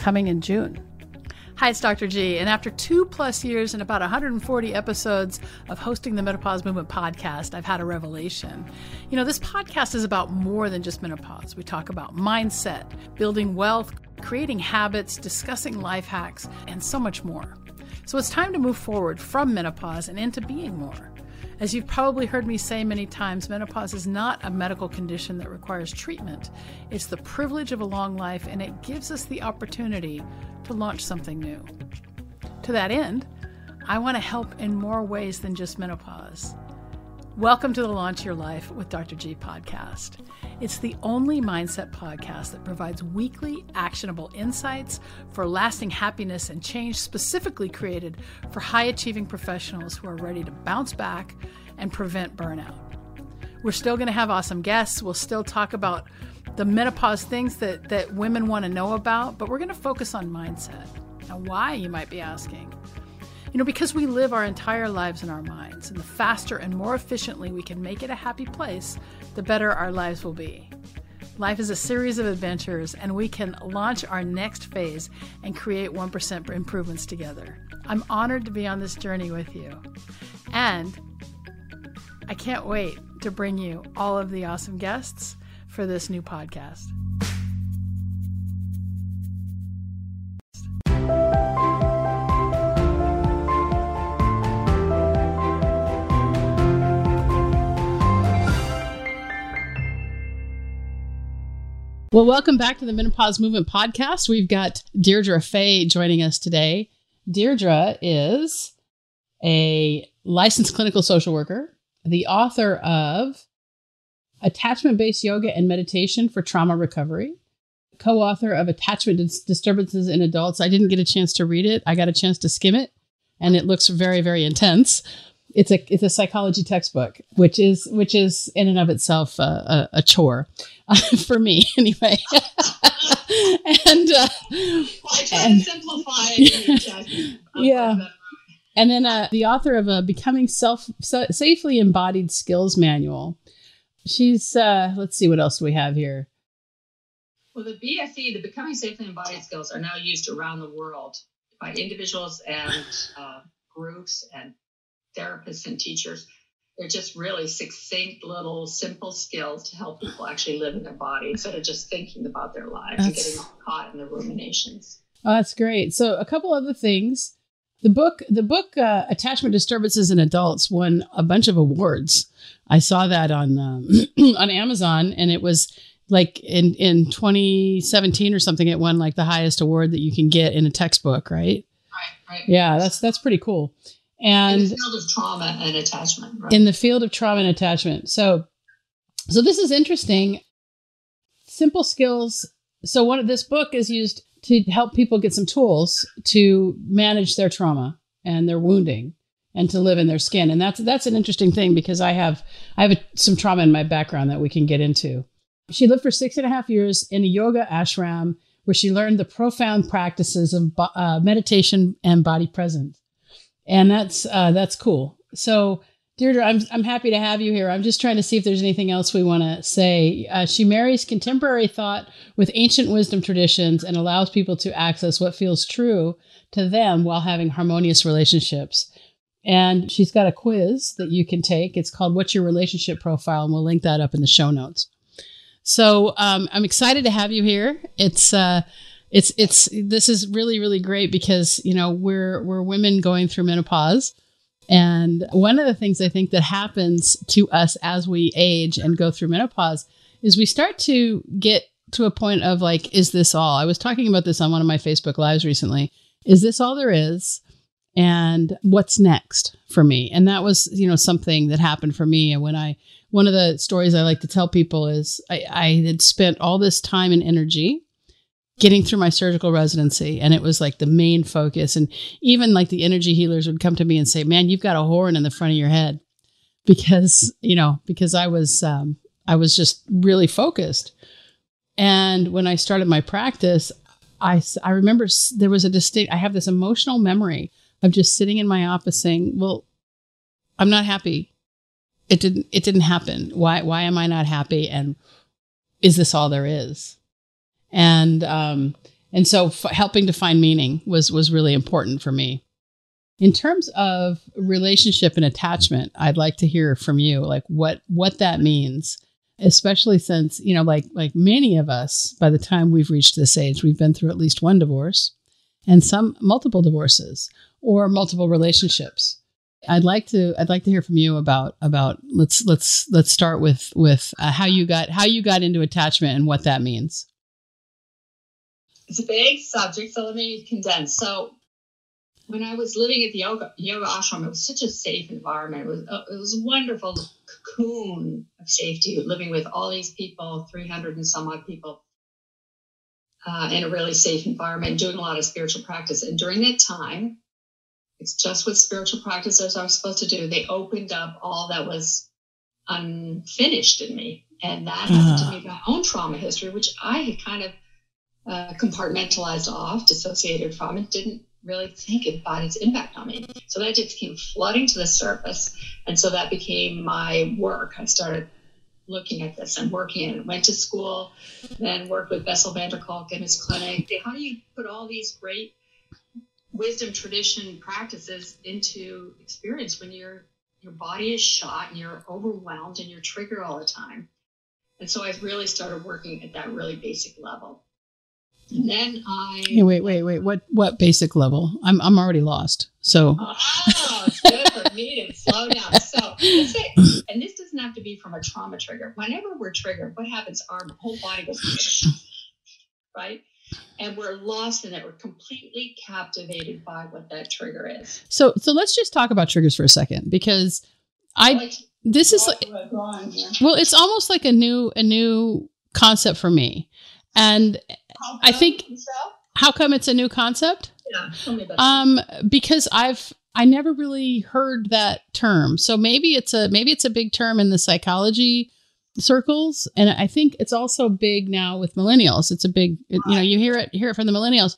coming in June. Hi, it's Dr. G, and after two plus years and about 140 episodes of hosting the Menopause Movement podcast, I've had a revelation. You know, this podcast is about more than just menopause. We talk about mindset, building wealth, creating habits, discussing life hacks, and so much more. So it's time to move forward from menopause and into being more. As you've probably heard me say many times, menopause is not a medical condition that requires treatment. It's the privilege of a long life, and it gives us the opportunity to launch something new. To that end, I want to help in more ways than just menopause. Welcome to the Launch Your Life with Dr. G podcast. It's the only mindset podcast that provides weekly actionable insights for lasting happiness and change, specifically created for high achieving professionals who are ready to bounce back and prevent burnout. We're still going to have awesome guests. We'll still talk about the menopause things that, that women want to know about, but we're going to focus on mindset. Now, why, you might be asking? You know, because we live our entire lives in our minds, and the faster and more efficiently we can make it a happy place, the better our lives will be. Life is a series of adventures, and we can launch our next phase and create 1% improvements together. I'm honored to be on this journey with you. And I can't wait to bring you all of the awesome guests for this new podcast. Well, welcome back to the Menopause Movement Podcast. We've got Deirdre Fay joining us today. Deirdre is a licensed clinical social worker, the author of Attachment Based Yoga and Meditation for Trauma Recovery, co author of Attachment Dis- Disturbances in Adults. I didn't get a chance to read it, I got a chance to skim it, and it looks very, very intense. It's a it's a psychology textbook, which is which is in and of itself a, a, a chore uh, for me anyway. and uh, I try and, to simplify. yeah. And then uh, the author of a Becoming Self so, Safely Embodied Skills Manual. She's uh, let's see what else do we have here. Well, the BSE, the Becoming Safely Embodied Skills, are now used around the world by individuals and uh, groups and therapists and teachers. They're just really succinct, little, simple skills to help people actually live in their body instead of just thinking about their lives that's, and getting caught in the ruminations. Oh, that's great. So, a couple other things. The book, the book, uh, Attachment Disturbances in Adults, won a bunch of awards. I saw that on um, on Amazon, and it was like in in 2017 or something. It won like the highest award that you can get in a textbook, right? Right. Right. Yeah, that's that's pretty cool and in the field of trauma and attachment right? in the field of trauma and attachment. So so this is interesting. Simple skills. So one of this book is used to help people get some tools to manage their trauma and their wounding and to live in their skin. And that's that's an interesting thing because i have i have a, some trauma in my background that we can get into. She lived for six and a half years in a yoga ashram where she learned the profound practices of uh, meditation and body presence and that's uh, that's cool. So, Deirdre, I'm I'm happy to have you here. I'm just trying to see if there's anything else we want to say. Uh, she marries contemporary thought with ancient wisdom traditions and allows people to access what feels true to them while having harmonious relationships. And she's got a quiz that you can take. It's called "What's Your Relationship Profile," and we'll link that up in the show notes. So um, I'm excited to have you here. It's uh, it's it's this is really really great because you know we're we're women going through menopause. And one of the things i think that happens to us as we age and go through menopause is we start to get to a point of like is this all? I was talking about this on one of my facebook lives recently. Is this all there is? And what's next for me? And that was you know something that happened for me. And when i one of the stories i like to tell people is i, I had spent all this time and energy getting through my surgical residency and it was like the main focus. And even like the energy healers would come to me and say man you've got a horn in the front of your head. Because you know because i was um, i was just really focused. And when i started my practice i i remember there was a distinct i have this emotional memory of just sitting in my office saying well i'm not happy. It didn't it didn't happen. Why why am i not happy? And is this all there is and um, and so f- helping to find meaning was was really important for me. In terms of relationship and attachment, I'd like to hear from you, like what what that means, especially since you know, like like many of us, by the time we've reached this age, we've been through at least one divorce, and some multiple divorces or multiple relationships. I'd like to I'd like to hear from you about about let's let's let's start with with uh, how you got how you got into attachment and what that means. It's a big subject, so let me condense. So when I was living at the yoga, yoga ashram, it was such a safe environment. It was, uh, it was a wonderful cocoon of safety, living with all these people, 300 and some odd people, uh, in a really safe environment, doing a lot of spiritual practice. And during that time, it's just what spiritual practices are supposed to do. They opened up all that was unfinished in me. And that uh-huh. happened to me, my own trauma history, which I had kind of uh, compartmentalized off, dissociated from, and didn't really think about its impact on me. So that just came flooding to the surface. And so that became my work. I started looking at this and working and went to school, then worked with Bessel van der Kolk in his clinic. How do you put all these great wisdom tradition practices into experience when your your body is shot and you're overwhelmed and you're triggered all the time? And so I really started working at that really basic level. And then I hey, wait, wait, wait. What what basic level? I'm I'm already lost. So oh, good for me to slow down. So and this doesn't have to be from a trauma trigger. Whenever we're triggered, what happens? Our whole body goes right, and we're lost in it. We're completely captivated by what that trigger is. So so let's just talk about triggers for a second because I. Like, this is like, well it's almost like a new a new concept for me and I think how come it's a new concept? Yeah, um, because I've I never really heard that term. So maybe it's a maybe it's a big term in the psychology circles, and I think it's also big now with millennials. It's a big you know you hear it hear it from the millennials,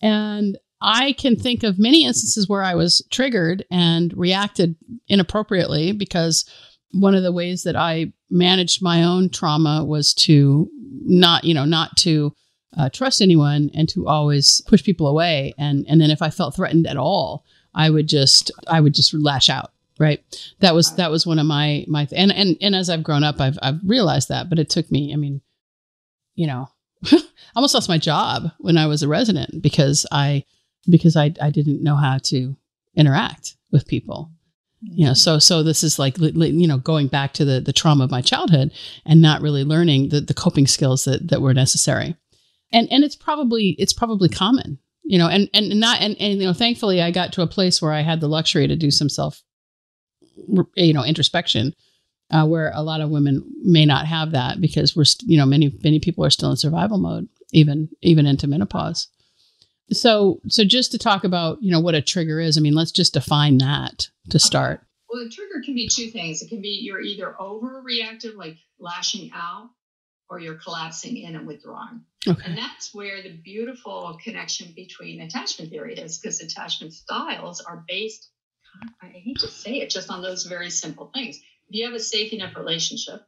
and I can think of many instances where I was triggered and reacted inappropriately because one of the ways that I managed my own trauma was to not you know not to uh, trust anyone and to always push people away. And and then if I felt threatened at all, I would just I would just lash out. Right. That was that was one of my my and and and as I've grown up, I've I've realized that. But it took me. I mean, you know, I almost lost my job when I was a resident because I because I I didn't know how to interact with people you know so so this is like you know going back to the the trauma of my childhood and not really learning the, the coping skills that that were necessary and and it's probably it's probably common you know and and not and, and you know thankfully i got to a place where i had the luxury to do some self you know introspection uh, where a lot of women may not have that because we're st- you know many many people are still in survival mode even even into menopause. So so just to talk about you know what a trigger is i mean let's just define that to start. Well a trigger can be two things. It can be you're either overreactive like lashing out or you're collapsing in and withdrawing. Okay. And that's where the beautiful connection between attachment theory is, because attachment styles are based, I hate to say it, just on those very simple things. If you have a safe enough relationship,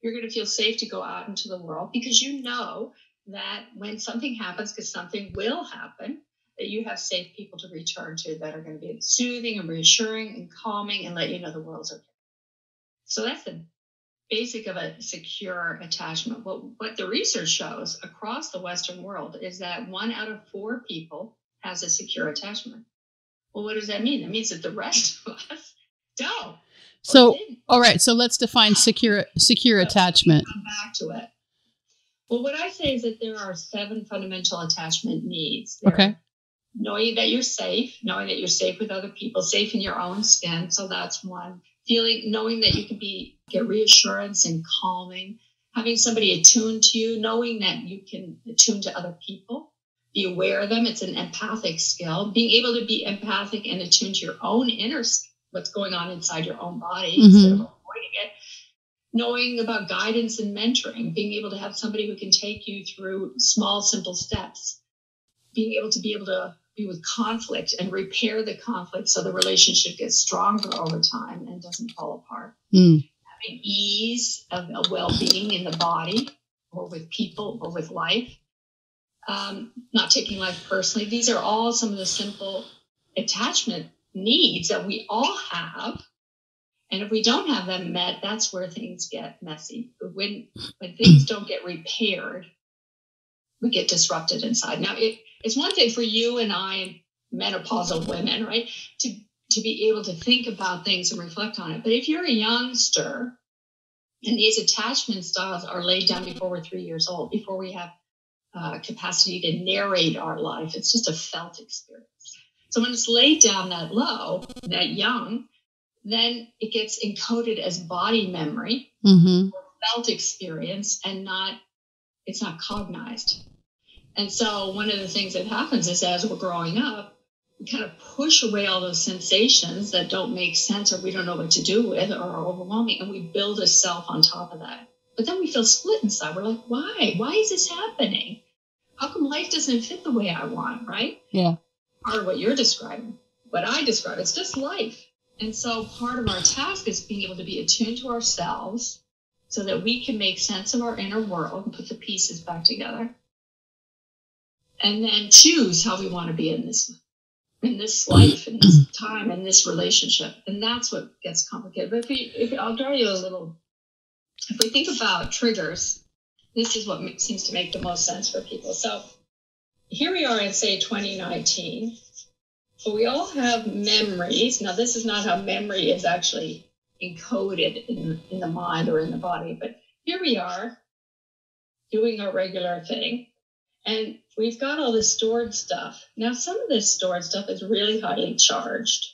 you're going to feel safe to go out into the world because you know that when something happens, because something will happen, that you have safe people to return to that are going to be soothing and reassuring and calming and let you know the world's okay. So that's the basic of a secure attachment. What, what the research shows across the Western world is that one out of four people has a secure attachment. Well, what does that mean? That means that the rest of us don't. So, all right. So let's define secure secure attachment. Come back to it. Well, what I say is that there are seven fundamental attachment needs. There okay. Knowing that you're safe, knowing that you're safe with other people, safe in your own skin. So that's one feeling knowing that you can be get reassurance and calming having somebody attuned to you knowing that you can attune to other people be aware of them it's an empathic skill being able to be empathic and attuned to your own inner what's going on inside your own body mm-hmm. instead of avoiding it knowing about guidance and mentoring being able to have somebody who can take you through small simple steps being able to be able to be with conflict and repair the conflict so the relationship gets stronger over time and doesn't fall apart. Mm. Having ease of, well being in the body or with people or with life. um, not taking life personally. These are all some of the simple attachment needs that we all have. And if we don't have them met, that's where things get messy. When when things don't get repaired, we get disrupted inside. Now, it, it's one thing for you and I, menopausal women, right, to to be able to think about things and reflect on it. But if you're a youngster and these attachment styles are laid down before we're three years old, before we have uh, capacity to narrate our life, it's just a felt experience. So when it's laid down that low, that young, then it gets encoded as body memory, mm-hmm. felt experience, and not it's not cognized. And so one of the things that happens is as we're growing up, kind of push away all those sensations that don't make sense or we don't know what to do with or are overwhelming, and we build a self on top of that. But then we feel split inside. We're like, why? Why is this happening? How come life doesn't fit the way I want, right? Yeah. Part of what you're describing, what I describe, it's just life. And so part of our task is being able to be attuned to ourselves so that we can make sense of our inner world and put the pieces back together. And then choose how we want to be in this in this life, in this time, in this relationship. And that's what gets complicated. But if, we, if I'll draw you a little, if we think about triggers, this is what seems to make the most sense for people. So here we are in, say, 2019. But we all have memories. Now, this is not how memory is actually encoded in, in the mind or in the body, but here we are doing our regular thing. And we've got all this stored stuff. Now, some of this stored stuff is really highly charged.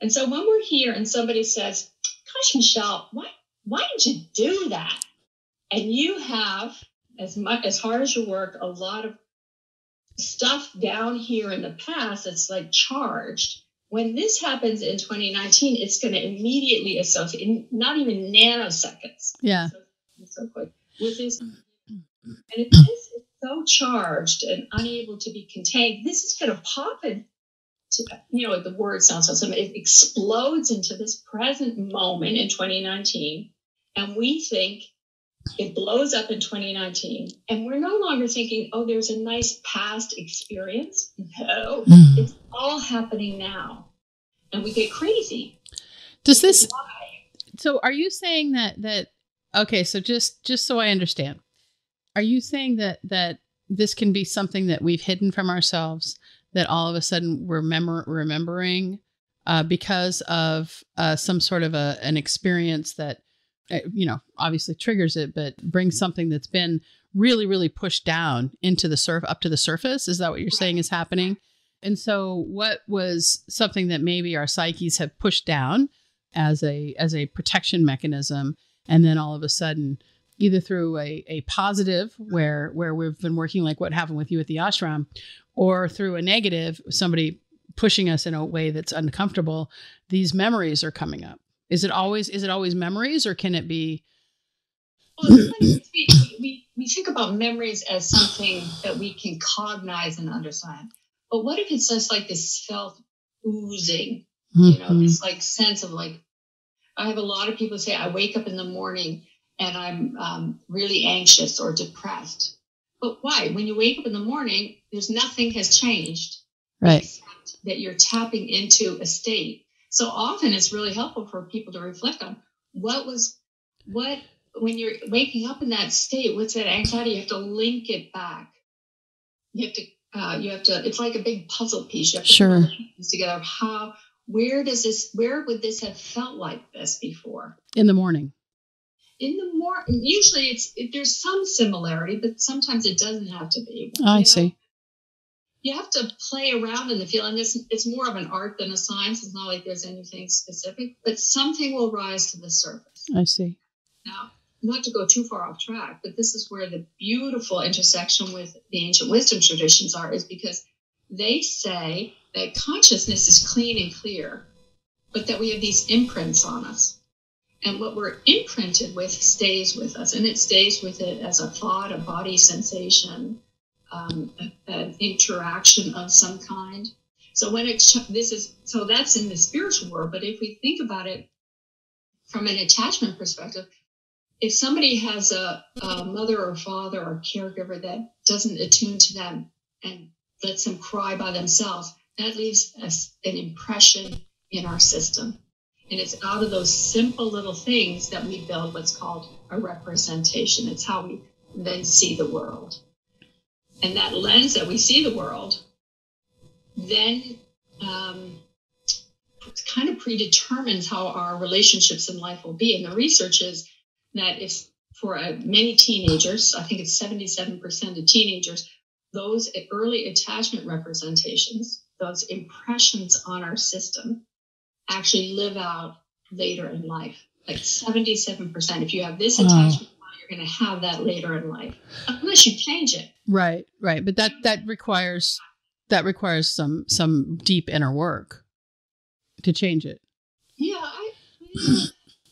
And so when we're here and somebody says, Gosh, Michelle, why, why did you do that? And you have, as much as hard as you work, a lot of stuff down here in the past that's like charged. When this happens in 2019, it's going to immediately associate, in not even nanoseconds. Yeah. So, so quick with this. And if this is so charged and unable to be contained, this is going to pop in. To, you know, the word sounds so simple. It explodes into this present moment in 2019. And we think it blows up in 2019. And we're no longer thinking, oh, there's a nice past experience. No, mm. it's all happening now. And we get crazy. Does this Why? So are you saying that that okay, so just just so I understand. Are you saying that that this can be something that we've hidden from ourselves that all of a sudden we're remember, remembering uh, because of uh, some sort of a, an experience that uh, you know obviously triggers it but brings something that's been really really pushed down into the surf up to the surface? Is that what you're saying is happening? And so what was something that maybe our psyches have pushed down as a as a protection mechanism and then all of a sudden either through a, a positive where where we've been working like what happened with you at the ashram or through a negative somebody pushing us in a way that's uncomfortable these memories are coming up is it always is it always memories or can it be well, we, we, we think about memories as something that we can cognize and understand. But what if it's just like this felt oozing, you know, mm-hmm. this like sense of like, I have a lot of people say, I wake up in the morning and I'm um, really anxious or depressed. But why? When you wake up in the morning, there's nothing has changed. Right. That you're tapping into a state. So often it's really helpful for people to reflect on what was, what, when you're waking up in that state, what's that anxiety? You have to link it back. You have to, uh, you have to, it's like a big puzzle piece. You have to sure. together. How, where does this, where would this have felt like this before? In the morning in the more usually it's it, there's some similarity but sometimes it doesn't have to be i know? see. You have to play around in the field and it's, it's more of an art than a science it's not like there's anything specific but something will rise to the surface. I see. Now not to go too far off track but this is where the beautiful intersection with the ancient wisdom traditions are is because they say that consciousness is clean and clear but that we have these imprints on us and what we're imprinted with stays with us, and it stays with it as a thought, a body sensation, um, an interaction of some kind. So when it this is so that's in the spiritual world, but if we think about it from an attachment perspective, if somebody has a, a mother or father or caregiver that doesn't attune to them and lets them cry by themselves, that leaves us an impression in our system. And it's out of those simple little things that we build what's called a representation. It's how we then see the world. And that lens that we see the world then um, kind of predetermines how our relationships in life will be. And the research is that if for uh, many teenagers, I think it's 77% of teenagers, those early attachment representations, those impressions on our system, actually live out later in life. Like 77%. If you have this attachment, you're going to have that later in life, unless you change it. Right, right. But that that requires that requires some some deep inner work to change it. Yeah, I,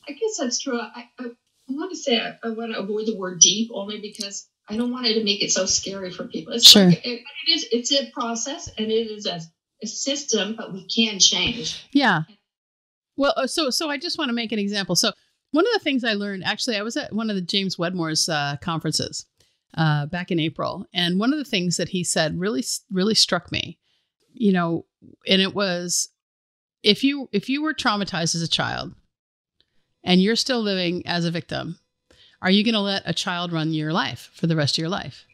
I guess that's true. I, I, want to say I, I, want to avoid the word deep only because I don't want it to make it so scary for people. It's sure. Like, it, it is. It's a process and it is a, a system, but we can change. Yeah. Well, uh, so so I just want to make an example. So one of the things I learned, actually, I was at one of the James Wedmore's uh, conferences uh, back in April, and one of the things that he said really really struck me. You know, and it was if you if you were traumatized as a child and you're still living as a victim are you going to let a child run your life for the rest of your life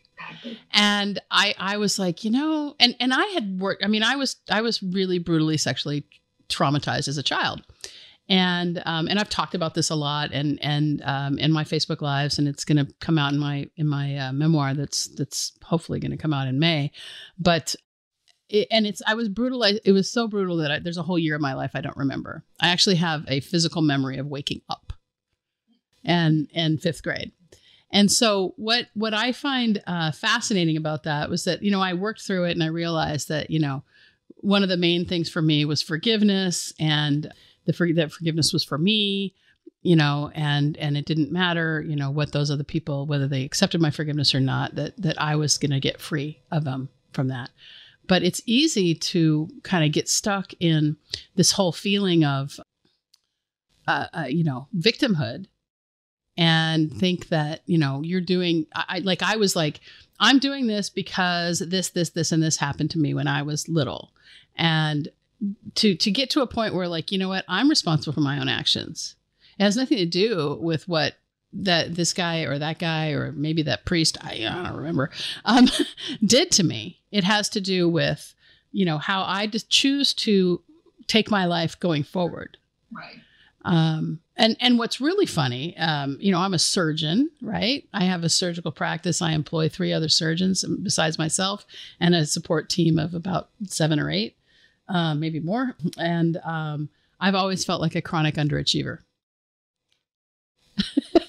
and i i was like you know and and i had worked i mean i was i was really brutally sexually traumatized as a child and um, and I've talked about this a lot and and um, in my Facebook lives and it's going to come out in my in my uh, memoir that's that's hopefully going to come out in May, but it, and it's I was brutalized. It was so brutal that I, there's a whole year of my life I don't remember. I actually have a physical memory of waking up, and in fifth grade. And so what what I find uh, fascinating about that was that you know I worked through it and I realized that you know one of the main things for me was forgiveness and the for, that forgiveness was for me you know and and it didn't matter you know what those other people whether they accepted my forgiveness or not that that I was going to get free of them from that but it's easy to kind of get stuck in this whole feeling of, uh, uh, you know, victimhood and think that, you know, you're doing, I, like, I was like, I'm doing this because this, this, this, and this happened to me when I was little. And to, to get to a point where, like, you know what, I'm responsible for my own actions. It has nothing to do with what that this guy or that guy or maybe that priest I, I don't remember um, did to me. It has to do with you know how I just choose to take my life going forward. Right. Um, and and what's really funny, um, you know, I'm a surgeon, right? I have a surgical practice. I employ three other surgeons besides myself, and a support team of about seven or eight, uh, maybe more. And um, I've always felt like a chronic underachiever.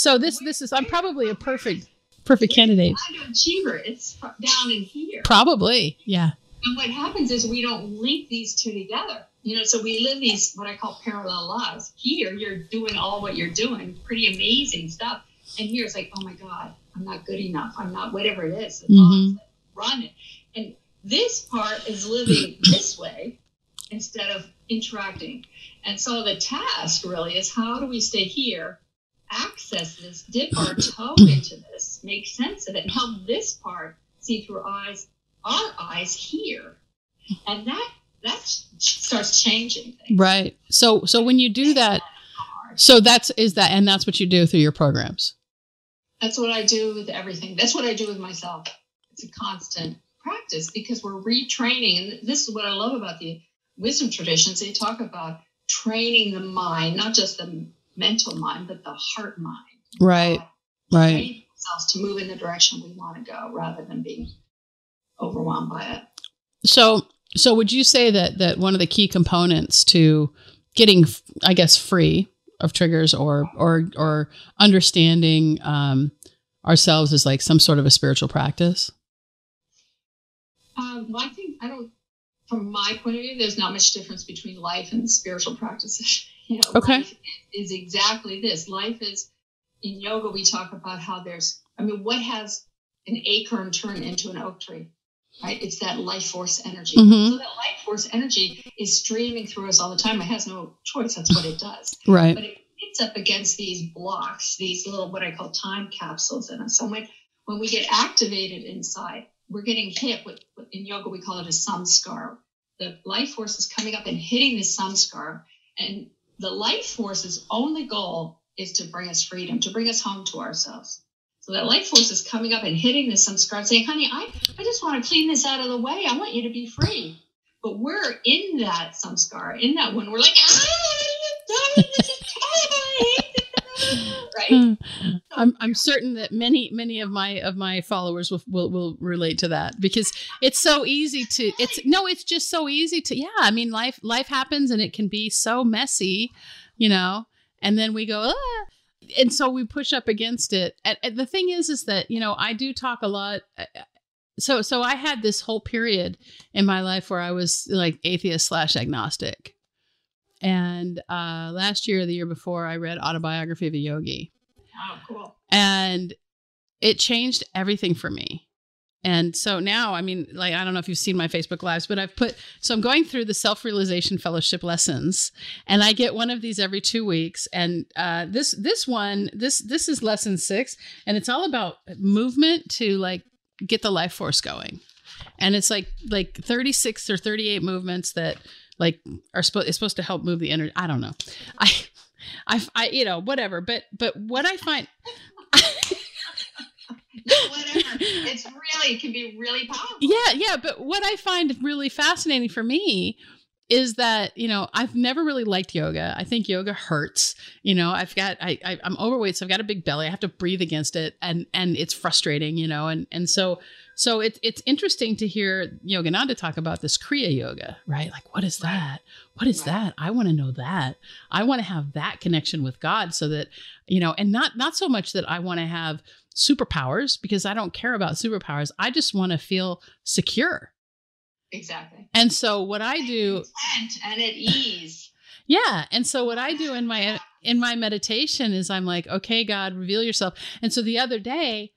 So this this is I'm probably a perfect perfect candidate. Underachiever, it's down in here. Probably, yeah. And what happens is we don't link these two together. You know, so we live these what I call parallel lives. Here, you're doing all what you're doing, pretty amazing stuff, and here it's like, oh my God, I'm not good enough. I'm not whatever it is. Mm-hmm. Run it, this part is living this way instead of interacting. And so the task really is how do we stay here access this, dip our toe into this, make sense of it, and help this part see through eyes, our eyes here. And that that starts changing things. Right. So so when you do that, so that's is that and that's what you do through your programs. That's what I do with everything. That's what I do with myself. It's a constant practice because we're retraining. And this is what I love about the wisdom traditions. They talk about training the mind, not just the mental mind, but the heart mind. Right. Right. Ourselves to move in the direction we want to go rather than being overwhelmed by it. So, so would you say that that one of the key components to getting, I guess, free of triggers or or or understanding um, ourselves is like some sort of a spiritual practice? Well, I think I don't. From my point of view, there's not much difference between life and spiritual practices. You know, okay. life is exactly this. Life is in yoga. We talk about how there's. I mean, what has an acorn turn into an oak tree? Right? It's that life force energy. Mm-hmm. So that life force energy is streaming through us all the time. It has no choice. That's what it does. Right. But it hits up against these blocks, these little what I call time capsules in us. So when when we get activated inside, we're getting hit with, in yoga, we call it a samskara. The life force is coming up and hitting the samskara. And the life force's only goal is to bring us freedom, to bring us home to ourselves. So that life force is coming up and hitting the samskara, saying, honey, I, I just want to clean this out of the way. I want you to be free. But we're in that samskara, in that one. We're like, ah, this Hmm. I'm I'm certain that many many of my of my followers will, will will relate to that because it's so easy to it's no it's just so easy to yeah I mean life life happens and it can be so messy, you know, and then we go ah and so we push up against it. And, and the thing is is that you know I do talk a lot so so I had this whole period in my life where I was like atheist slash agnostic and uh, last year, the year before, I read Autobiography of a Yogi. Oh, cool. And it changed everything for me. And so now, I mean, like, I don't know if you've seen my Facebook lives, but I've put, so I'm going through the self realization fellowship lessons and I get one of these every two weeks. And uh, this, this one, this, this is lesson six and it's all about movement to like get the life force going. And it's like, like 36 or 38 movements that like are supposed it's supposed to help move the energy. I don't know. I, I, I, you know, whatever. But, but what I find. whatever. It's really it can be really powerful. Yeah, yeah. But what I find really fascinating for me is that you know I've never really liked yoga. I think yoga hurts. You know, I've got I, I am overweight, so I've got a big belly. I have to breathe against it, and and it's frustrating. You know, and and so so it's it's interesting to hear Yogananda talk about this Kriya Yoga, right? Like, what is that? What is that? I want to know that. I want to have that connection with God, so that you know, and not not so much that I want to have superpowers because I don't care about superpowers. I just want to feel secure. Exactly. And so what I do and at ease. Yeah, and so what I do in my in my meditation is I'm like, okay, God, reveal yourself. And so the other day,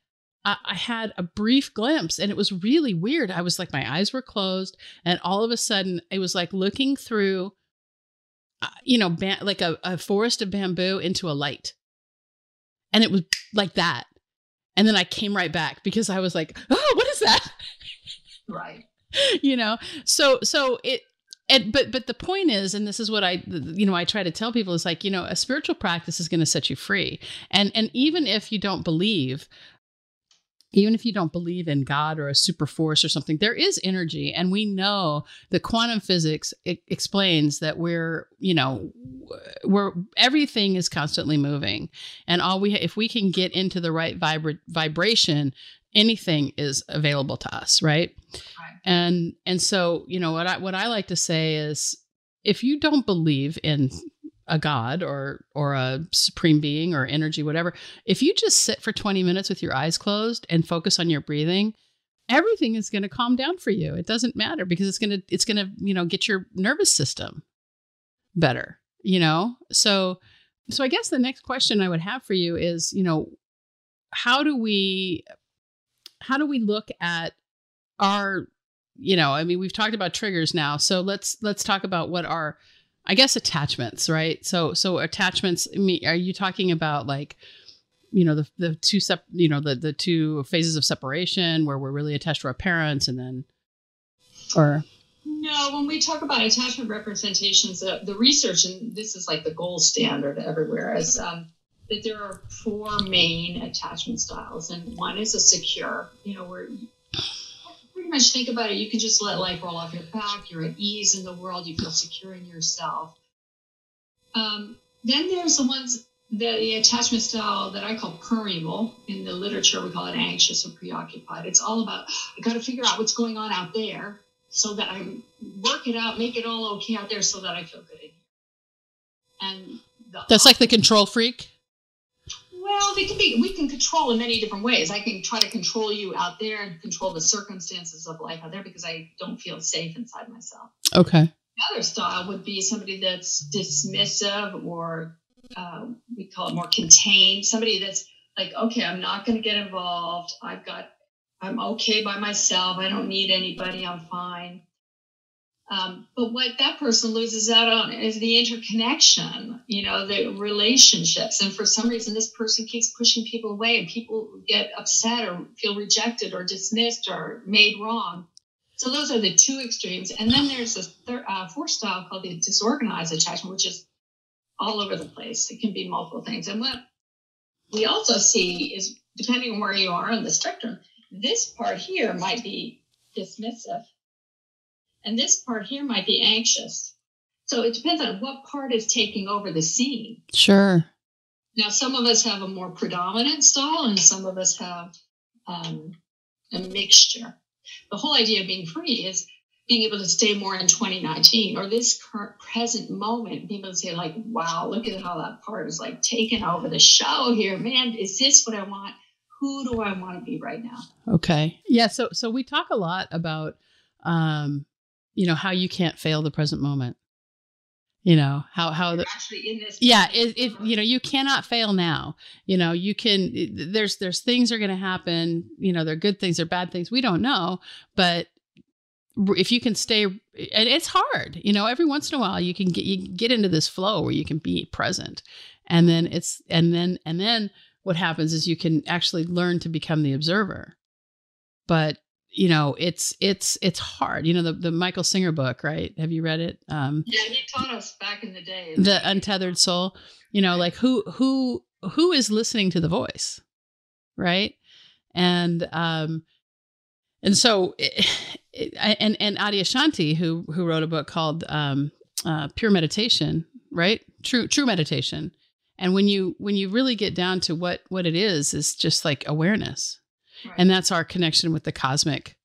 I, I had a brief glimpse and it was really weird. I was like, my eyes were closed, and all of a sudden, it was like looking through, uh, you know, ba- like a, a forest of bamboo into a light. And it was like that. And then I came right back because I was like, oh, what is that? Right. you know, so, so it, and but but the point is and this is what i you know i try to tell people is like you know a spiritual practice is going to set you free and and even if you don't believe even if you don't believe in God or a super force or something, there is energy. And we know that quantum physics explains that we're, you know, we're everything is constantly moving. And all we, if we can get into the right vibra- vibration, anything is available to us. Right? And, and so, you know, what I, what I like to say is if you don't believe in a god or or a supreme being or energy whatever if you just sit for 20 minutes with your eyes closed and focus on your breathing everything is going to calm down for you. It doesn't matter because it's going to it's going to you know get your nervous system better you know? So so i guess the next question i would have for you is you know how do we how do we look at our you know i mean we've talked about triggers now so let's let's talk about what are, I guess attachments, right? So so attachments. I mean, are you talking about like you know the the two sep you know the the two phases of separation where we're really attached to our parents and then or no when we talk about attachment representations uh, the research and this is like the gold standard everywhere is um, that there are four main attachment styles and one is a secure you know where much think about it. You can just let life roll off your back. You're at ease in the world. You feel secure in yourself. Um, then there's the ones that the attachment style that I call permeable. In the literature, we call it anxious or preoccupied. It's all about I got to figure out what's going on out there so that I work it out, make it all okay out there, so that I feel good. And that's like the control freak. Well, they can be. We can control in many different ways. I can try to control you out there and control the circumstances of life out there because I don't feel safe inside myself. Okay. The other style would be somebody that's dismissive or uh, we call it more contained. Somebody that's like, okay, I'm not going to get involved. I've got, I'm okay by myself. I don't need anybody. I'm fine. Um, but what that person loses out on is the interconnection, you know, the relationships. And for some reason, this person keeps pushing people away, and people get upset or feel rejected or dismissed or made wrong. So those are the two extremes. And then there's this third, uh, fourth style called the disorganized attachment, which is all over the place. It can be multiple things. And what we also see is, depending on where you are on the spectrum, this part here might be dismissive and this part here might be anxious. So it depends on what part is taking over the scene. Sure. Now, some of us have a more predominant style, and some of us have um, a mixture. The whole idea of being free is being able to stay more in 2019 or this current present moment, being able to say, like, wow, look at how that part is like taking over the show here. Man, is this what I want? Who do I want to be right now? Okay. Yeah. So so we talk a lot about um you know how you can't fail the present moment you know how how the, actually in this yeah it, it you know you cannot fail now you know you can there's there's things are going to happen you know they're good things or bad things we don't know but if you can stay and it's hard you know every once in a while you can get you get into this flow where you can be present and then it's and then and then what happens is you can actually learn to become the observer but you know it's it's it's hard. You know the, the michael singer book right? Have you read it? Um yeah he taught us back in the day. The untethered soul. You know like who who who is listening to the voice right? And um and so it, it, and and adyashanti who who wrote a book called um uh, pure meditation right? True true meditation. And when you when you really get down to what what it is is just like awareness and that's our connection with the cosmic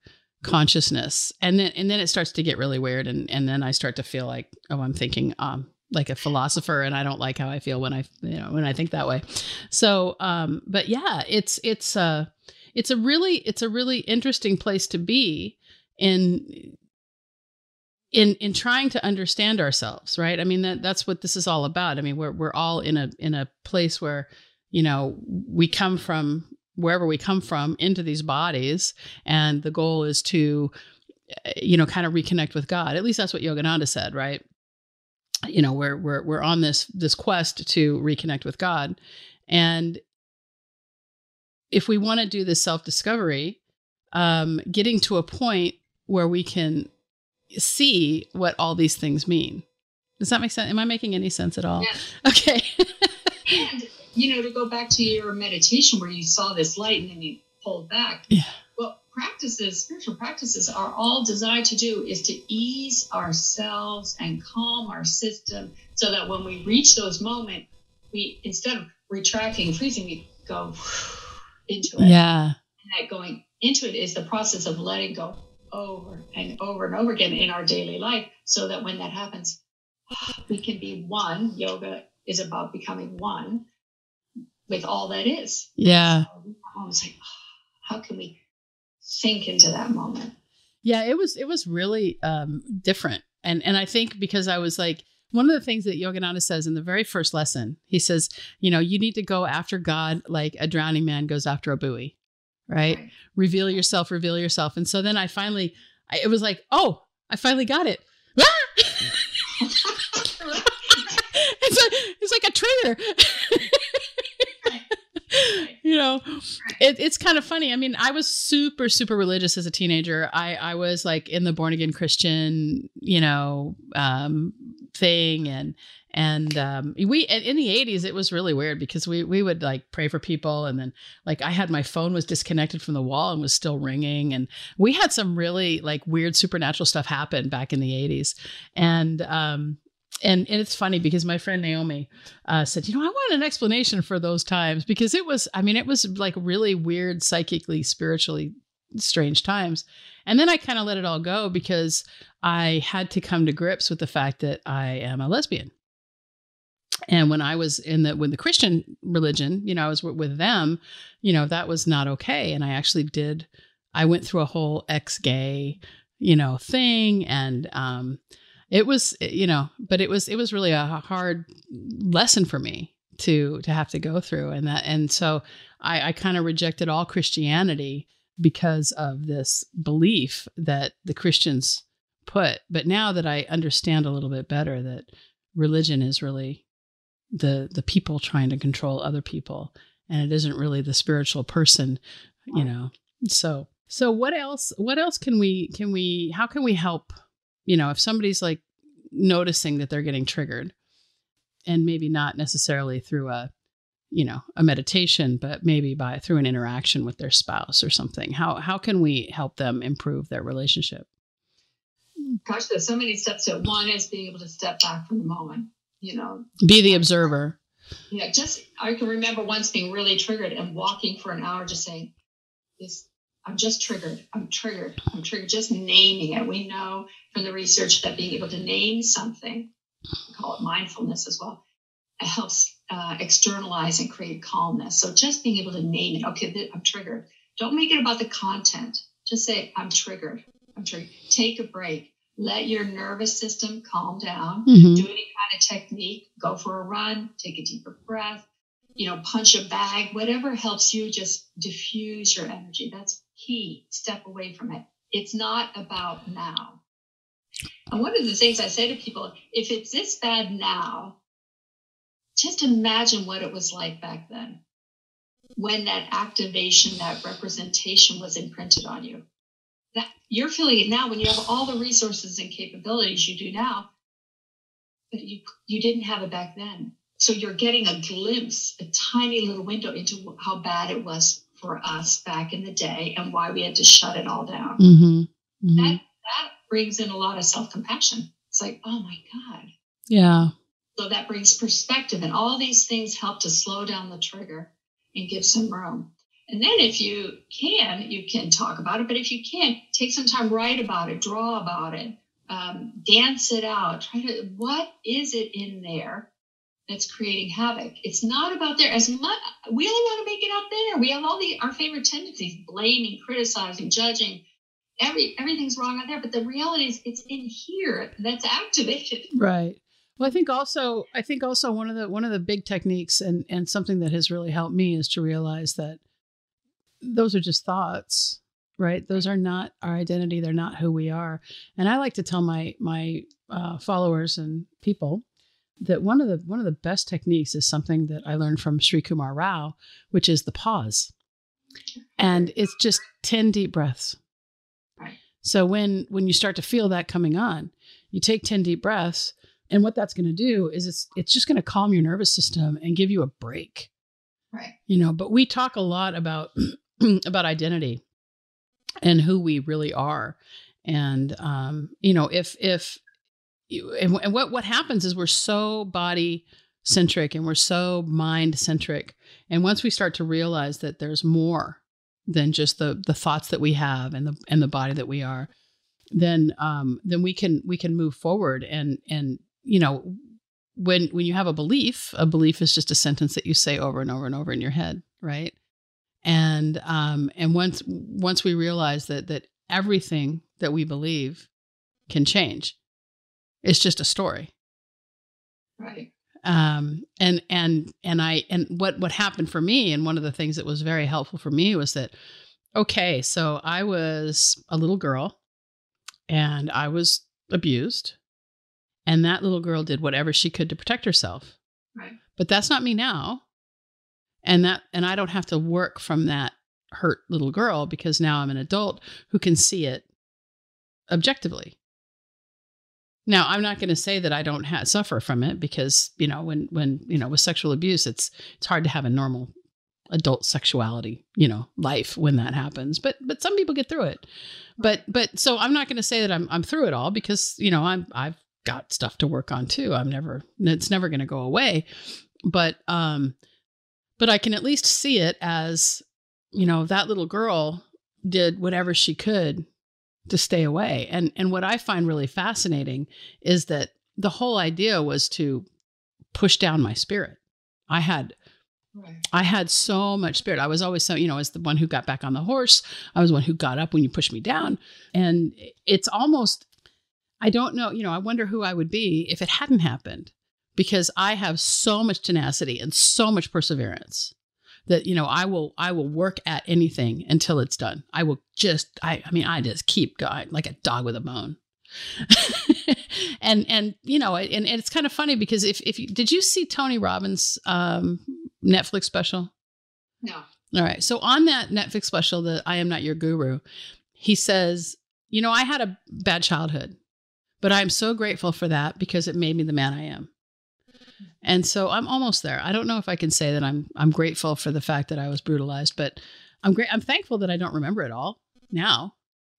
consciousness. And then and then it starts to get really weird and and then I start to feel like oh I'm thinking um like a philosopher and I don't like how I feel when I you know when I think that way. So um but yeah, it's it's uh it's a really it's a really interesting place to be in in in trying to understand ourselves, right? I mean that that's what this is all about. I mean we're we're all in a in a place where you know we come from wherever we come from into these bodies and the goal is to you know kind of reconnect with god. At least that's what yogananda said right? You know we're we're we're on this this quest to reconnect with god. And if we want to do this self discovery um getting to a point where we can see what all these things mean. Does that make sense am i making any sense at all? Yeah. okay. And you know, to go back to your meditation where you saw this light and then you pulled back. Yeah. What practices, spiritual practices, are all designed to do is to ease ourselves and calm our system so that when we reach those moments, we instead of retracting, freezing, we go into it. Yeah. And that going into it is the process of letting go over and over and over again in our daily life so that when that happens, we can be one. Yoga is about becoming one with all that is. Yeah. So I was like, oh, how can we sink into that moment? Yeah, it was it was really um, different, and and I think because I was like one of the things that Yogananda says in the very first lesson, he says, you know, you need to go after God like a drowning man goes after a buoy, right? right. Reveal yourself, reveal yourself, and so then I finally, I, it was like, oh, I finally got it. it's, like, it's like a trigger. you know, it, it's kind of funny. I mean, I was super, super religious as a teenager. I, I was like in the born again Christian, you know, um, thing. And, and um, we, in the 80s, it was really weird because we, we would like pray for people. And then, like, I had my phone was disconnected from the wall and was still ringing. And we had some really like weird supernatural stuff happen back in the 80s. And, um, and, and it's funny because my friend Naomi uh, said, you know, I want an explanation for those times because it was, I mean, it was like really weird, psychically, spiritually strange times. And then I kind of let it all go because I had to come to grips with the fact that I am a lesbian. And when I was in the when the Christian religion, you know, I was with them, you know, that was not okay. And I actually did. I went through a whole ex-gay, you know, thing, and um, it was you know but it was it was really a hard lesson for me to to have to go through and that and so i i kind of rejected all christianity because of this belief that the christians put. But now that I understand a little bit better that religion is really the the people trying to control other people and it isn't really the spiritual person, you know. So so what else what else can we can we how can we help, you know, if somebody's like noticing that they're getting triggered and maybe not necessarily through a you know a meditation but maybe by through an interaction with their spouse or something how how can we help them improve their relationship? Gosh there's so many steps to it one is being able to step back from the moment you know. Be the observer. Yeah just i can remember once being really triggered and walking for an hour just saying this i'm just triggered i'm triggered i'm triggered just naming it we know from the research that being able to name something call it mindfulness as well it helps uh, externalize and create calmness. So just being able to name it, okay, I'm triggered. Don't make it about the content. Just say, I'm triggered. I'm triggered. Take a break. Let your nervous system calm down. Mm-hmm. Do any kind of technique. Go for a run. Take a deeper breath. You know, punch a bag. Whatever helps you just diffuse your energy. That's key. Step away from it. It's not about now. And one of the things I say to people, if it's this bad now, just imagine what it was like back then when that activation, that representation was imprinted on you. That you're feeling it now when you have all the resources and capabilities you do now, but you you didn't have it back then. So you're getting a glimpse, a tiny little window into how bad it was for us back in the day and why we had to shut it all down. Mm-hmm. Mm-hmm. That that brings in a lot of self compassion. It's like, oh my god. Yeah. So that brings perspective, and all these things help to slow down the trigger and give some room. And then, if you can, you can talk about it. But if you can't, take some time, write about it, draw about it, um, dance it out. Try to, what is it in there that's creating havoc? It's not about there as much. We only want to make it out there. We have all the our favorite tendencies: blaming, criticizing, judging. Every everything's wrong out there. But the reality is, it's in here that's activated. Right. Well, I think also I think also one of the one of the big techniques and and something that has really helped me is to realize that those are just thoughts, right? Those are not our identity. They're not who we are. And I like to tell my my uh, followers and people that one of the one of the best techniques is something that I learned from Sri Kumar Rao, which is the pause, and it's just ten deep breaths. So when when you start to feel that coming on, you take ten deep breaths and what that's going to do is it's it's just going to calm your nervous system and give you a break. Right. You know, but we talk a lot about about identity and who we really are. And um, you know, if if and, and what what happens is we're so body centric and we're so mind centric. And once we start to realize that there's more than just the the thoughts that we have and the and the body that we are, then um, then we can we can move forward and and you know, when when you have a belief, a belief is just a sentence that you say over and over and over in your head, right? And um, and once once we realize that that everything that we believe can change, it's just a story, right? Um, and and and I and what what happened for me, and one of the things that was very helpful for me was that, okay, so I was a little girl, and I was abused and that little girl did whatever she could to protect herself. Right. But that's not me now. And that and I don't have to work from that hurt little girl because now I'm an adult who can see it objectively. Now, I'm not going to say that I don't ha- suffer from it because, you know, when when, you know, with sexual abuse, it's it's hard to have a normal adult sexuality, you know, life when that happens. But but some people get through it. But but so I'm not going to say that I'm I'm through it all because, you know, I'm I've got stuff to work on too. I'm never it's never going to go away. But um but I can at least see it as you know, that little girl did whatever she could to stay away. And and what I find really fascinating is that the whole idea was to push down my spirit. I had Right. I had so much spirit. I was always so, you know, as the one who got back on the horse. I was one who got up when you pushed me down. And it's almost I don't know, you know, I wonder who I would be if it hadn't happened because I have so much tenacity and so much perseverance that you know I will I will work at anything until it's done. I will just I I mean I just keep going like a dog with a bone. and and you know, and, and it's kind of funny because if if you did you see Tony Robbins' um, Netflix special? No. All right. So on that Netflix special, the I Am Not Your Guru, he says, you know, I had a bad childhood, but I'm so grateful for that because it made me the man I am. And so I'm almost there. I don't know if I can say that I'm I'm grateful for the fact that I was brutalized, but I'm great. I'm thankful that I don't remember it all now.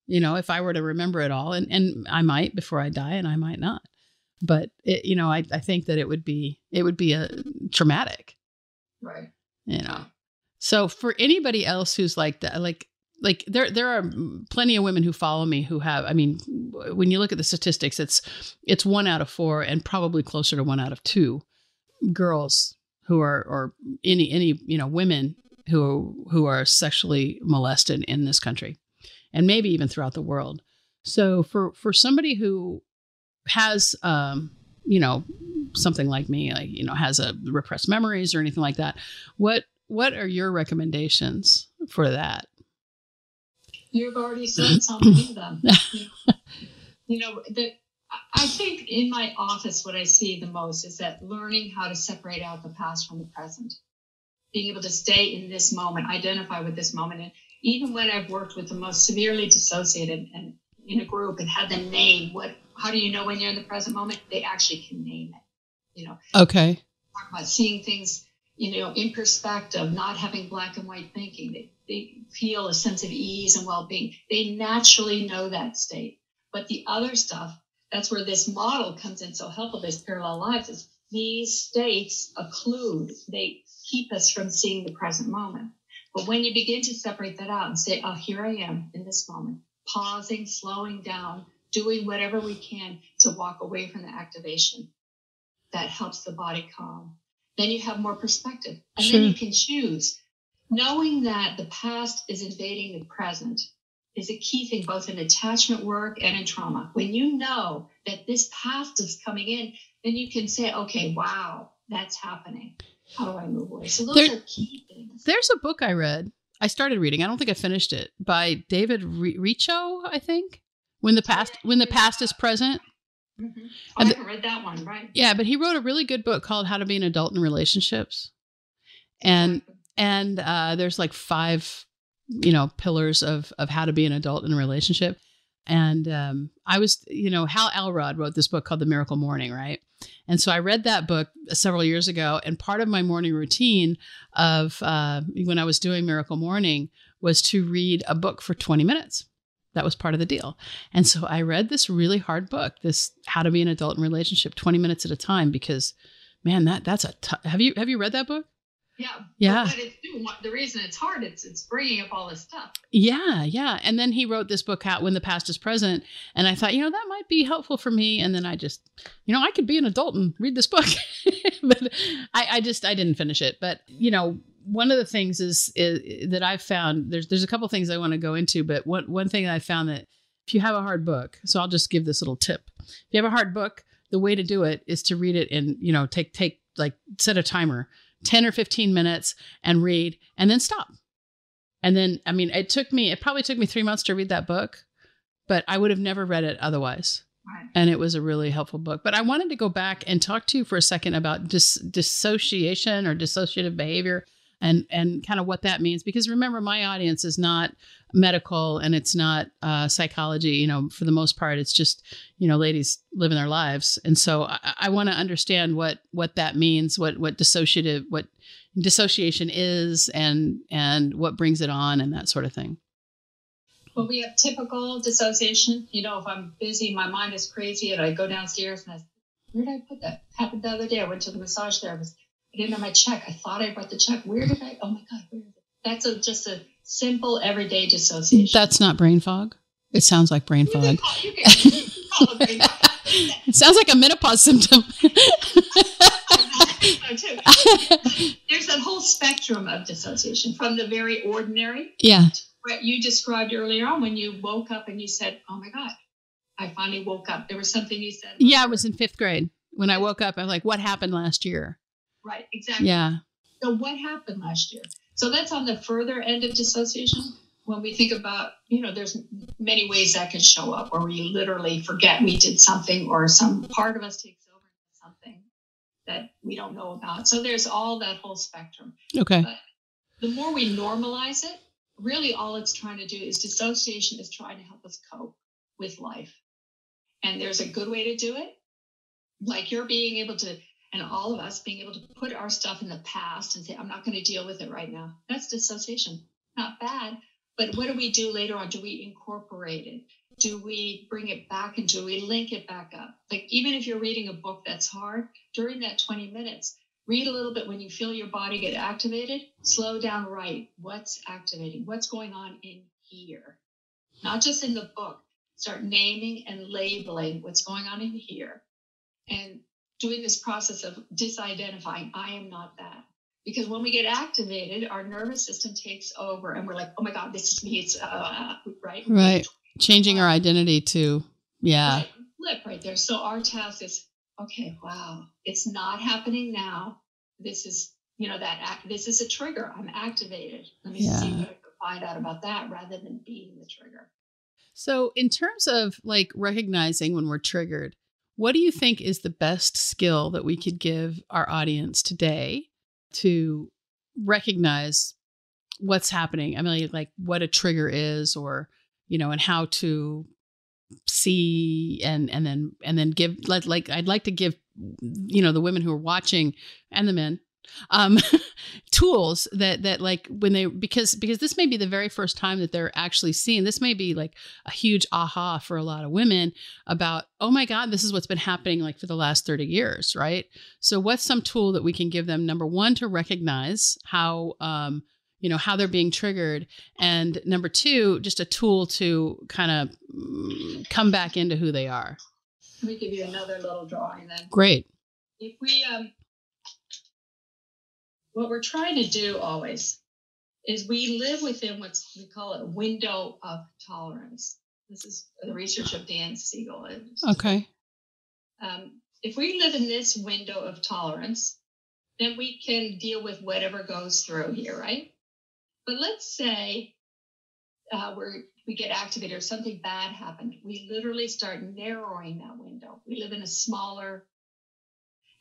You know, if I were to remember it all, and and I might before I die, and I might not. But it, you know, I I think that it would be it would be a traumatic. Right. You know. So for anybody else who's like that, like like there there are plenty of women who follow me who have i mean when you look at the statistics it's it's one out of four and probably closer to one out of two girls who are or any any you know women who who are sexually molested in this country and maybe even throughout the world so for for somebody who has um you know something like me like you know has a repressed memories or anything like that what what are your recommendations for that You've already said some of them. you know, the, I think in my office, what I see the most is that learning how to separate out the past from the present, being able to stay in this moment, identify with this moment. And even when I've worked with the most severely dissociated and in a group and had them name what, how do you know when you're in the present moment? They actually can name it. You know, okay. Talk about seeing things, you know, in perspective, not having black and white thinking. They, they feel a sense of ease and well-being. They naturally know that state. But the other stuff, that's where this model comes in so helpful, this parallel lives, is these states occlude, they keep us from seeing the present moment. But when you begin to separate that out and say, oh, here I am in this moment, pausing, slowing down, doing whatever we can to walk away from the activation, that helps the body calm. Then you have more perspective. And sure. then you can choose knowing that the past is invading the present is a key thing both in attachment work and in trauma. When you know that this past is coming in, then you can say, okay, wow, that's happening. How do I move away? So those there, are key things. There's a book I read. I started reading. I don't think I finished it by David Richo, I think. When the past when the past is present. Mm-hmm. Oh, I haven't read that one, right? Yeah, but he wrote a really good book called How to Be an Adult in Relationships. And and uh, there's like five you know pillars of of how to be an adult in a relationship. And um, i was you know hal elrod wrote this book called the miracle morning right? And so i read that book several years ago and part of my morning routine of uh, when i was doing miracle morning was to read a book for 20 minutes. That was part of the deal. And so i read this really hard book this how to be an adult in relationship 20 minutes at a time because man that that's a t- have you have you read that book yeah. Yeah. But, it's doing the reason it's hard, it's it's bringing up all this stuff. Yeah, yeah. And then he wrote this book out when the past is present, and I thought, you know, that might be helpful for me. And then I just, you know, I could be an adult and read this book, but I, I just I didn't finish it. But you know, one of the things is, is that I've found there's there's a couple things I want to go into, but one one thing I found that if you have a hard book, so I'll just give this little tip. If you have a hard book, the way to do it is to read it and you know take take like set a timer 10 or 15 minutes and read and then stop. And then, I mean, it took me, it probably took me three months to read that book, but I would have never read it otherwise. Right. And it was a really helpful book. But I wanted to go back and talk to you for a second about dis- dissociation or dissociative behavior and and kind of what that means because remember my audience is not medical and it's not uh, psychology you know for the most part it's just you know ladies living their lives. And so i, I want to understand what what that means what what dissociative what dissociation is and and what brings it on and that sort of thing. Well we have typical dissociation. You know if i'm busy my mind is crazy and i go downstairs and i where did i put that happened the other day? I went to the massage therapist I didn't have my check. I thought I brought the check. Where did I? Oh my God, where is it? That's a, just a simple everyday dissociation. That's not brain fog. It sounds like brain fog. it sounds like a menopause symptom. There's a whole spectrum of dissociation from the very ordinary. Yeah. What you described earlier on when you woke up and you said, Oh my God, I finally woke up. There was something you said. Yeah, I was in fifth grade. When I woke up, I was like, What happened last year? Right, exactly. Yeah. So what happened last year? So that's on the further end of dissociation. when we think about, you know, there's many ways that can show up where we literally forget we did something or some part of us takes over something that we don't know about. So there's all that whole spectrum. Okay. But the more we normalize it, really all it's trying to do is dissociation is trying to help us cope with life. And there's a good way to do it. Like you're being able to, and all of us being able to put our stuff in the past and say, I'm not going to deal with it right now. That's dissociation. Not bad, but what do we do later on? Do we incorporate it? Do we bring it back and do we link it back up? Like, even if you're reading a book that's hard, during that 20 minutes, read a little bit when you feel your body get activated, slow down, right. What's activating? What's going on in here? Not just in the book. Start naming and labeling what's going on in here and doing this process of disidentifying. I am not that because when we get activated, our nervous system takes over, and we're like, "Oh my God, this is me!" It's uh, right, right, changing our identity to yeah, right. flip right there. So our task is okay. Wow, it's not happening now. This is you know that act, this is a trigger. I'm activated. Let me yeah. see what I can find out about that rather than being the trigger. So, in terms of like recognizing when we're triggered, what do you think is the best skill that we could give our audience today to recognize what's happening. I mean, like what a trigger is, or you know, and how to see and and then and then give like like I'd like to give you know the women who are watching and the men um, tools that that like when they because because this may be the very first time that they're actually seeing this may be like a huge aha for a lot of women about oh my god this is what's been happening like for the last 30 years right? So what's some tool that we can give them? Number one to recognize how um, you know how they're being triggered. And number two just a tool to kind of mm, come back into who they are. Let me give you another little drawing then. Great. If we um what we're trying to do always is we live within what we call a window of tolerance. This is the research of Dan Siegel. Okay. Um, if we live in this window of tolerance, then we can deal with whatever goes through here, right? But let's say uh, we're, we get activated or something bad happened. We literally start narrowing that window. We live in a smaller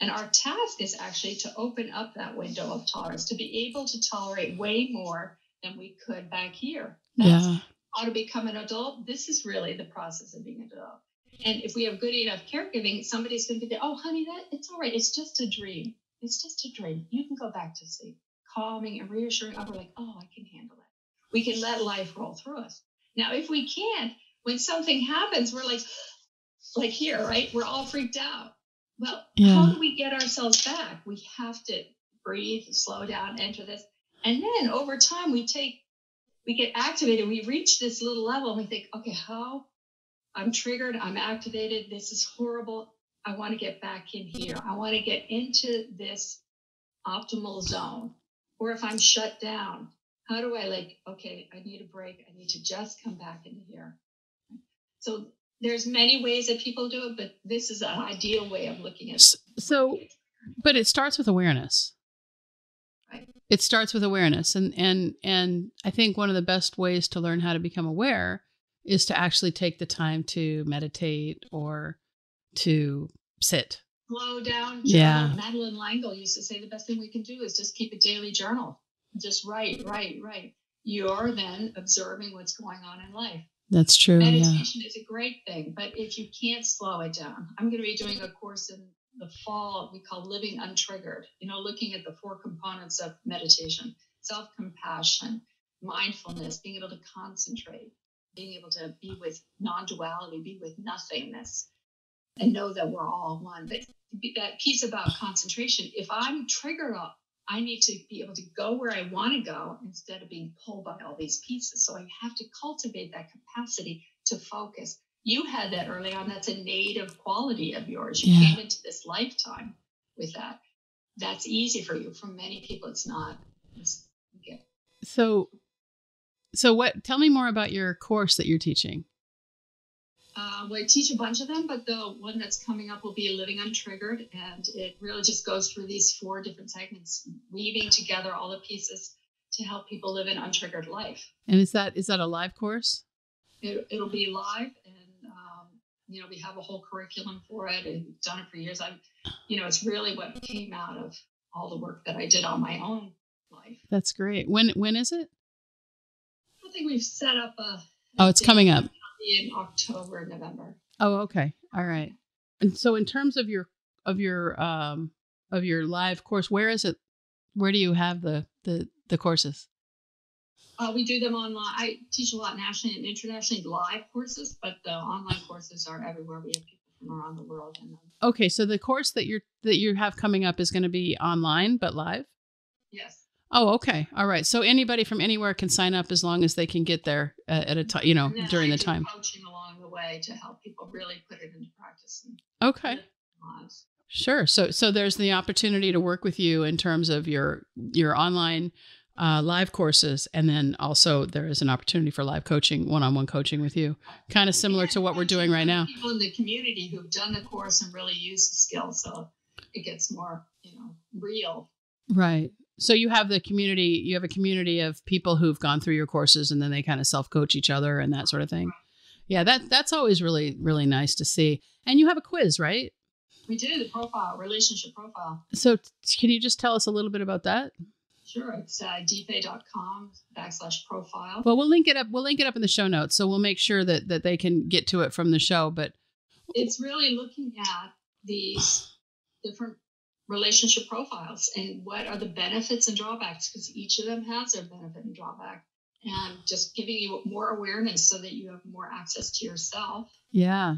and our task is actually to open up that window of tolerance, to be able to tolerate way more than we could back here. That's yeah. How to become an adult. This is really the process of being an adult. And if we have good enough caregiving, somebody's going to be there, oh, honey, that it's all right. It's just a dream. It's just a dream. You can go back to sleep. Calming and reassuring. Oh, we're like, oh, I can handle it. We can let life roll through us. Now, if we can't, when something happens, we're like, like here, right? We're all freaked out well, yeah. how do we get ourselves back? We have to breathe, slow down, enter this. And then over time, we take, we get activated. We reach this little level and we think, okay, how? I'm triggered. I'm activated. This is horrible. I want to get back in here. I want to get into this optimal zone. Or if I'm shut down, how do I like, okay, I need a break. I need to just come back into here. So there's many ways that people do it, but this is an ideal way of looking at it. So, but it starts with awareness. Right. It starts with awareness, and and and I think one of the best ways to learn how to become aware is to actually take the time to meditate or to sit. Slow down. Journal. Yeah. Madeleine L'Engle used to say the best thing we can do is just keep a daily journal. Just write, write, write. You're then observing what's going on in life. That's true. Meditation yeah. is a great thing, but if you can't slow it down, I'm going to be doing a course in the fall we call Living Untriggered, you know, looking at the four components of meditation self compassion, mindfulness, being able to concentrate, being able to be with non duality, be with nothingness, and know that we're all one. But that piece about concentration, if I'm triggered I need to be able to go where I want to go instead of being pulled by all these pieces. So I have to cultivate that capacity to focus. You had that early on. That's a native quality of yours. You yeah. came into this lifetime with that. That's easy for you. For many people, it's not. It's. So, so what? Tell me more about your course that you're teaching. Uh, well, I teach a bunch of them, but the one that's coming up will be Living Untriggered. And it really just goes through these four different segments, weaving together all the pieces to help people live an untriggered life. And is that is that a live course? It, it'll be live, and um, you know we have a whole curriculum for it, and we've done it for years. I'm, you know, it's really what came out of all the work that I did on my own life. That's great. When when is it? I think we've set up a. Oh, it's coming up in October, November. Oh, okay. All right. And so, in terms of your of your um of your live course, where is it? Where do you have the the the courses? Uh, we do them online. I teach a lot nationally and internationally live courses, but the online courses are everywhere. We have people from around the world in them. Okay, so the course that you're that you have coming up is going to be online but live. Yes. Oh, okay. All right. So anybody from anywhere can sign up as long as they can get there at a time, you know, during I the time. Coaching along the way to help people really put it into practice. okay. Sure. So so there's the opportunity to work with you in terms of your your online uh, live courses, and then also there is an opportunity for live coaching, one-on-one coaching with you, kind of similar yeah, to what we're doing right now. People in the community who've done the course and really used the skills, so it gets more, you know, real. Right. So you have the community. You have a community of people who've gone through your courses, and then they kind of self-coach each other and that sort of thing. Yeah, that that's always really really nice to see. And you have a quiz, right? We do the profile, relationship profile. So can you just tell us a little bit about that? Sure. It's uh, dfay.com backslash profile. Well, we'll link it up. We'll link it up in the show notes. So we'll make sure that, that they can get to it from the show. But it's really looking at these different relationship profiles and what are the benefits and drawbacks because each of them has their benefit and drawback and just giving you more awareness so that you have more access to yourself. Yeah.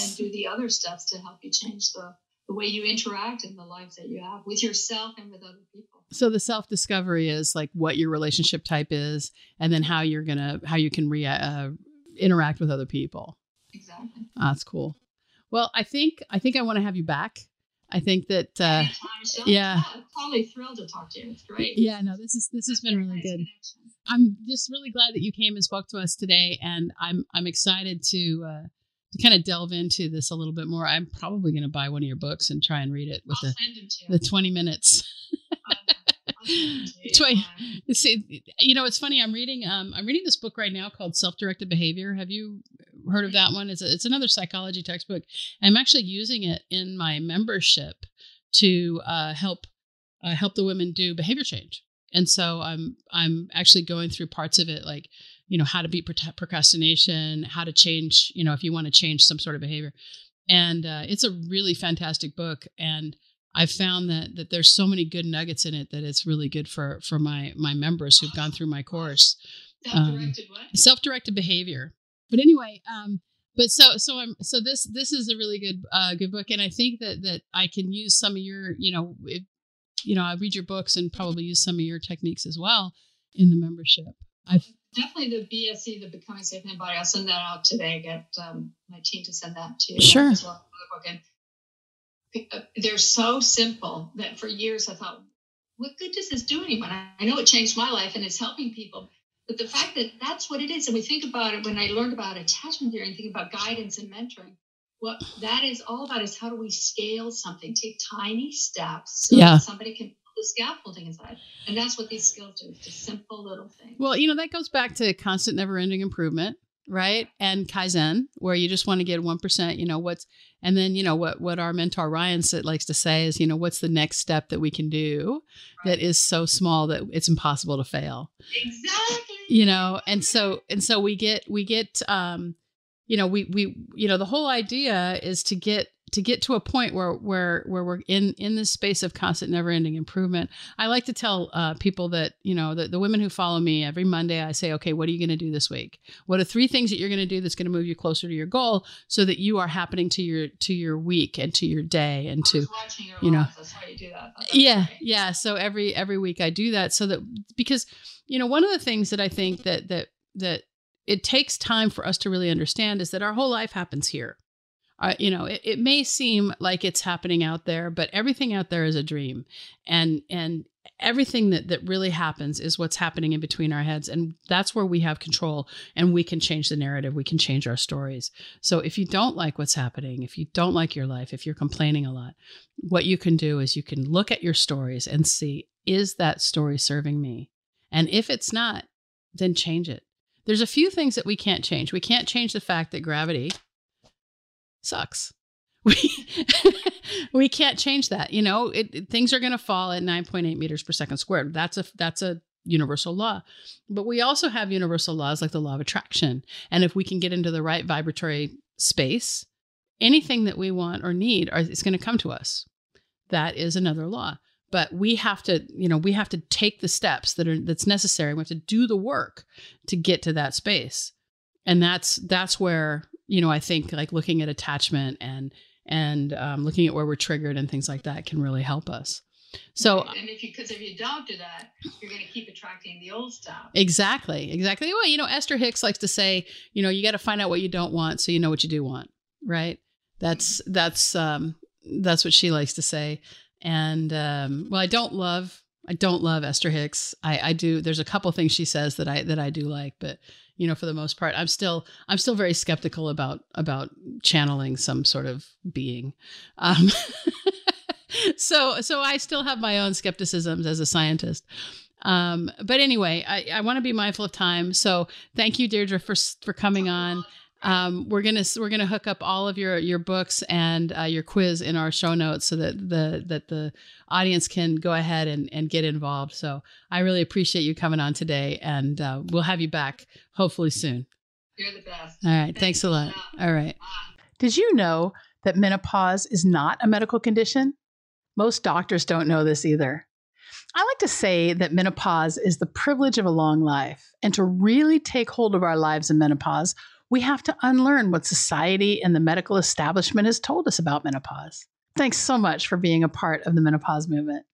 And do the other steps to help you change the the way you interact in the lives that you have with yourself and with other people. So the self discovery is like what your relationship type is, and then how you're gonna how you can re- uh, interact with other people. Exactly. Oh, that's cool. Well, I think I think I want to have you back. I think that uh, yeah, I'm totally thrilled to talk to you. It's great. Yeah, no, this is this has been really good. I'm just really glad that you came and spoke to us today, and I'm I'm excited to uh, to kind of delve into this a little bit more, I'm probably going to buy one of your books and try and read it with I'll the, the 20 minutes. 20, see, you know, it's funny. I'm reading, um, I'm reading this book right now called Self-Directed Behavior. Have you heard of that one? It's a, it's another psychology textbook. I'm actually using it in my membership to uh, help uh, help the women do behavior change. And so I'm I'm actually going through parts of it, like you know how to beat procrastination how to change you know if you want to change some sort of behavior and uh, it's a really fantastic book and i've found that that there's so many good nuggets in it that it's really good for for my my members who've gone through my course self-directed um, what self-directed behavior but anyway um but so so i'm so this this is a really good uh good book and i think that that i can use some of your you know if, you know i read your books and probably use some of your techniques as well in the membership i've definitely the BSE, the Becoming Safe in Body. I'll send that out today. Get um, my team to send that to you. Sure. As well. And uh, they're so simple that for years I thought, what good does this do anyone? I know it changed my life and it's helping people. But the fact that that's what it is, and we think about it when I learned about attachment theory and think about guidance and mentoring, what that is all about is how do we scale something, take tiny steps so yeah. somebody can the scaffolding inside. And that's what these skills do. It's just simple little things. Well, you know, that goes back to constant never ending improvement, right? And Kaizen, where you just want to get 1%, you know, what's, and then, you know, what, what our mentor Ryan likes to say is, you know, what's the next step that we can do right. that is so small that it's impossible to fail. Exactly. You know, and so, and so we get, we get, um, you know, we, we, you know, the whole idea is to get to get to a point where where where we're in in this space of constant never ending improvement i like to tell uh, people that you know the, the women who follow me every monday i say okay what are you going to do this week? What are three things that you're going to do that's going to move you closer to your goal so that you are happening to your to your week and to your day and to you know. you yeah yeah. So every every week i do that so that because you know one of the things that i think that that that it takes time for us to really understand is that our whole life happens here uh, you know it, it may seem like it's happening out there but everything out there is a dream and and everything that that really happens is what's happening in between our heads and that's where we have control and we can change the narrative we can change our stories so if you don't like what's happening if you don't like your life if you're complaining a lot what you can do is you can look at your stories and see is that story serving me And if it's not, then change it. There's a few things that we can't change. We can't change the fact that gravity sucks. We we can't change that. You know, it, it, things are going to fall at 9.8 meters per second squared. That's a that's a universal law. But we also have universal laws like the law of attraction. And if we can get into the right vibratory space, anything that we want or need are, is going to come to us. That is another law but we have to you know we have to take the steps that are that's necessary we have to do the work to get to that space and that's that's where you know i think like looking at attachment and and um, looking at where we're triggered and things like that can really help us. So and if you because if you don't do that you're going to keep attracting the old stuff. Exactly exactly. Well you know esther hicks likes to say you know you got to find out what you don't want so you know what you do want right? That's that's um that's what she likes to say. And um, well, I don't love I don't love Esther Hicks. I, I do. There's a couple things she says that I that I do like, but you know, for the most part, I'm still I'm still very skeptical about about channeling some sort of being. Um, so so I still have my own skepticisms as a scientist. Um, but anyway, I, I want to be mindful of time. So thank you, Deirdre, for for coming on. Um, we're gonna we're gonna hook up all of your your books and uh, your quiz in our show notes so that the that the audience can go ahead and, and get involved. So I really appreciate you coming on today, and uh, we'll have you back hopefully soon. You're the best. All right, thanks, thanks a lot. All right. Did you know that menopause is not a medical condition? Most doctors don't know this either. I like to say that menopause is the privilege of a long life, and to really take hold of our lives in menopause we have to unlearn what society and the medical establishment has told us about menopause. Thanks so much for being a part of the menopause movement.